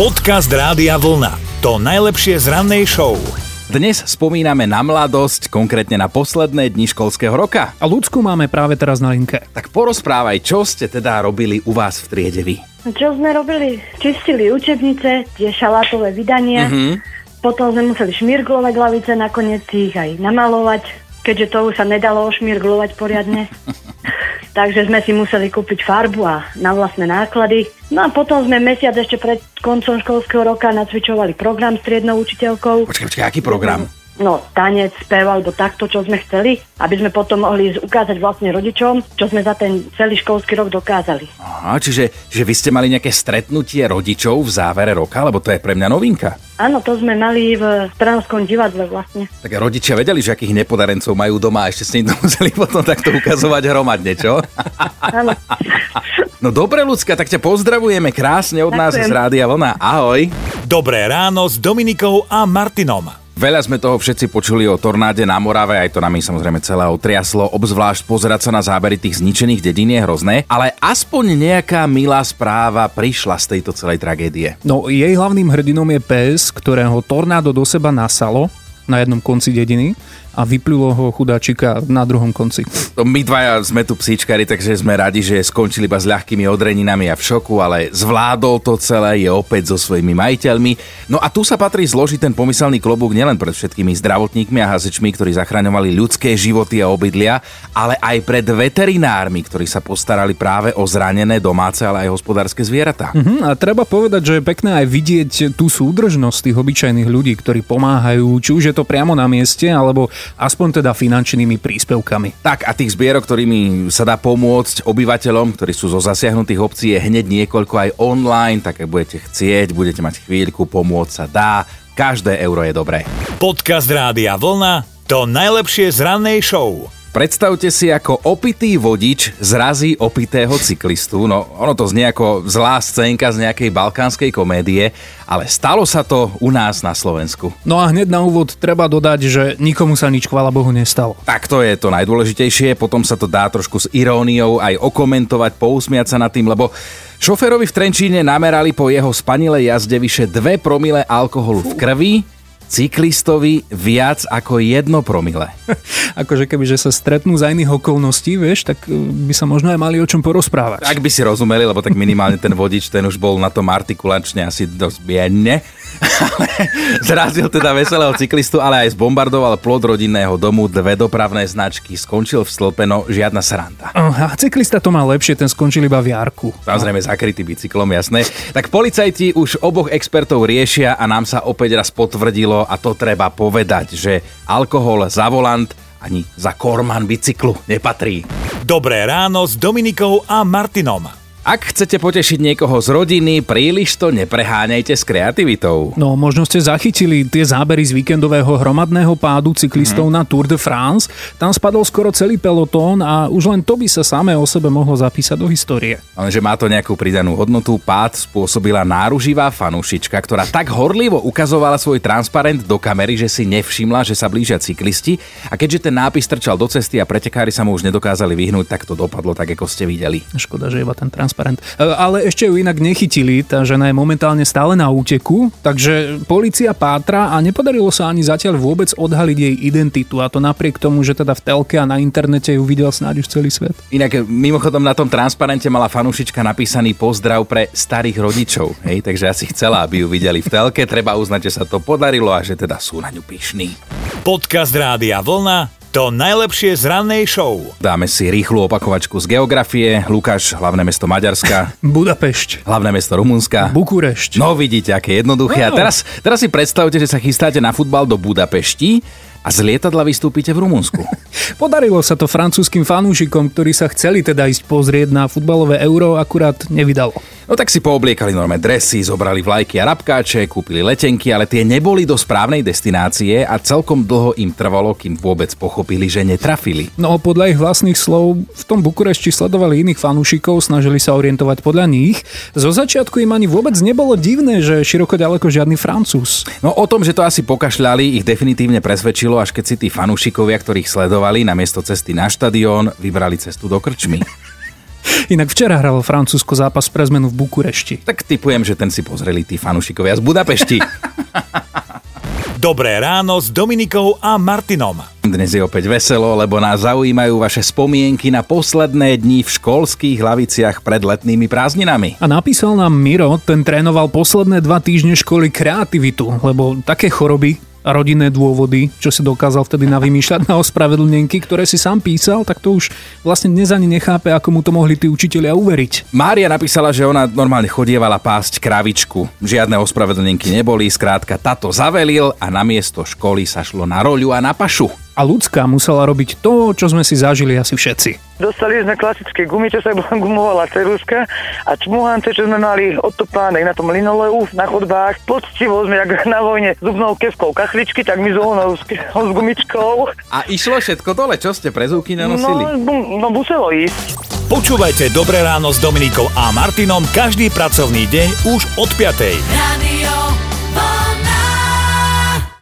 Podcast Rádia Vlna. To najlepšie z rannej show. Dnes spomíname na mladosť, konkrétne na posledné dni školského roka. A ľudsku máme práve teraz na linke. Tak porozprávaj, čo ste teda robili u vás v triede vy? Čo sme robili? Čistili učebnice, tie šalátové vydania. Mm-hmm. Potom sme museli šmirglovať lavice, nakoniec ich aj namalovať, keďže to už sa nedalo ošmirglovať poriadne. takže sme si museli kúpiť farbu a na vlastné náklady. No a potom sme mesiac ešte pred koncom školského roka nacvičovali program s triednou učiteľkou. Počkaj, počkaj, aký program? No, tanec, spev alebo takto, čo sme chceli, aby sme potom mohli ukázať vlastne rodičom, čo sme za ten celý školský rok dokázali. Aha, čiže že vy ste mali nejaké stretnutie rodičov v závere roka, lebo to je pre mňa novinka. Áno, to sme mali v Stranskom divadle vlastne. Tak rodičia vedeli, že akých nepodarencov majú doma a ešte ste im to museli potom takto ukazovať hromadne, čo? Áno. No dobre, ľudská, tak ťa pozdravujeme krásne od nás Ďakujem. z Rádia Vlna. Ahoj. Dobré ráno s Dominikou a Martinom. Veľa sme toho všetci počuli o tornáde na Morave, aj to nami samozrejme celé otriaslo, obzvlášť pozerať sa na zábery tých zničených dedín je hrozné, ale aspoň nejaká milá správa prišla z tejto celej tragédie. No, jej hlavným hrdinom je pes, ktorého tornádo do seba nasalo na jednom konci dediny a vyplulo ho chudáčika na druhom konci. My dvaja sme tu psíčkari, takže sme radi, že skončili iba s ľahkými odreninami a v šoku, ale zvládol to celé, je opäť so svojimi majiteľmi. No a tu sa patrí zložiť ten pomyselný klobúk nielen pred všetkými zdravotníkmi a hazečmi, ktorí zachraňovali ľudské životy a obydlia, ale aj pred veterinármi, ktorí sa postarali práve o zranené domáce, ale aj hospodárske zvieratá. Mhm, a treba povedať, že je pekné aj vidieť tú súdržnosť tých obyčajných ľudí, ktorí pomáhajú, či už je to priamo na mieste, alebo aspoň teda finančnými príspevkami. Tak a tých zbierok, ktorými sa dá pomôcť obyvateľom, ktorí sú zo zasiahnutých obcí, je hneď niekoľko aj online, tak ak budete chcieť, budete mať chvíľku, pomôcť sa dá. Každé euro je dobré. Podcast Rádia Vlna. To najlepšie z rannej show. Predstavte si, ako opitý vodič zrazí opitého cyklistu. No, ono to znie ako zlá scénka z nejakej balkánskej komédie, ale stalo sa to u nás na Slovensku. No a hneď na úvod treba dodať, že nikomu sa nič, chvála Bohu, nestalo. Tak to je to najdôležitejšie, potom sa to dá trošku s iróniou aj okomentovať, pousmiať sa nad tým, lebo šoférovi v Trenčíne namerali po jeho spanilej jazde vyše 2 promile alkoholu v krvi, cyklistovi viac ako 1 promile. Akože keby že sa stretnú za iných okolností, vieš, tak e, by sa možno aj mali o čom porozprávať. Ak by si rozumeli, lebo tak minimálne ten vodič, ten už bol na tom artikulačne asi dosť biedne. Ale Zrazil teda veselého cyklistu, ale aj zbombardoval plod rodinného domu, dve dopravné značky, skončil v stĺpe, no žiadna sranda. A cyklista to má lepšie, ten skončil iba v jarku. Samozrejme zakrytý bicyklom, jasné. Tak policajti už oboch expertov riešia a nám sa opäť raz potvrdilo a to treba povedať, že alkohol za volant ani za korman bicyklu nepatrí. Dobré ráno s Dominikou a Martinom. Ak chcete potešiť niekoho z rodiny, príliš to nepreháňajte s kreativitou. No, možno ste zachytili tie zábery z víkendového hromadného pádu cyklistov mm. na Tour de France. Tam spadol skoro celý pelotón a už len to by sa samé o sebe mohlo zapísať do histórie. Lenže má to nejakú pridanú hodnotu. Pád spôsobila náruživá fanúšička, ktorá tak horlivo ukazovala svoj transparent do kamery, že si nevšimla, že sa blížia cyklisti. A keďže ten nápis trčal do cesty a pretekári sa mu už nedokázali vyhnúť, tak to dopadlo tak, ako ste videli. Škoda, že iba ten transparent. E, Ale ešte ju inak nechytili, tá žena je momentálne stále na úteku, takže policia pátra a nepodarilo sa ani zatiaľ vôbec odhaliť jej identitu a to napriek tomu, že teda v telke a na internete ju videl snáď už celý svet. Inak mimochodom na tom transparente mala fanúšička napísaný pozdrav pre starých rodičov, hej, takže asi chcela, aby ju videli v telke, treba uznať, že sa to podarilo a že teda sú na ňu pyšní. Podcast Rádia Vlna. To najlepšie z rannej show. Dáme si rýchlu opakovačku z geografie. Lukáš, hlavné mesto Maďarska, Budapešť, hlavné mesto Rumunska. Bukurešť. No vidíte, aké jednoduché. A No. teraz, teraz si predstavte, že sa chystáte na futbal do Budapešti a z lietadla vystúpite v Rumunsku. Podarilo sa to francúzským fanúšikom, ktorí sa chceli teda ísť pozrieť na futbalové euro, akurát nevydalo. No tak si poobliekali normálne dresy, zobrali vlajky a rabkáče, kúpili letenky, ale tie neboli do správnej destinácie a celkom dlho im trvalo, kým vôbec pochopili, že netrafili. No podľa ich vlastných slov v tom Bukurešti sledovali iných fanúšikov, snažili sa orientovať podľa nich. Zo začiatku im ani vôbec nebolo divné, že široko ďaleko žiadny Francúz. No o tom, že to asi pokašľali, ich definitívne presvedčilo, až keď si tí fanúšikovia, ktorých sledovali, namiesto cesty na štadión, vybrali cestu do krčmy. Inak včera hralo Francúzsko zápas pre zmenu v Bukurešti. Tak typujem, že ten si pozreli tí fanúšikovia z Budapešti. Dobré ráno s Dominikou a Martinom. Dnes je opäť veselo, lebo nás zaujímajú vaše spomienky na posledné dni v školských laviciach pred letnými prázdninami. A napísal nám Miro, ten trénoval posledné dva týždne školy kreativitu, lebo také choroby rodinné dôvody, čo si dokázal vtedy navymýšľať na ospravedlnenky, ktoré si sám písal, tak to už vlastne dnes ani nechápe, ako mu to mohli tí učitelia uveriť. Mária napísala, že ona normálne chodievala pásť kravičku. Žiadne ospravedlnenky neboli, skrátka tato zavelil a namiesto školy sa šlo na roľu a na pašu. A ľudská musela robiť to, čo sme si zažili asi všetci. Dostali sme klasické gumy, čo sa gumovala ceruska a čmuhance, čo sme mali odtopáne na tom linoleu, na chodbách. Poctivo sme, jak na vojne, zubnou keskou kachličky, tak my s s, s gumičkou. A išlo všetko dole, čo ste prezúky nanosili? No, no muselo ísť. Počúvajte Dobré ráno s Dominikou a Martinom každý pracovný deň už od 5. Radio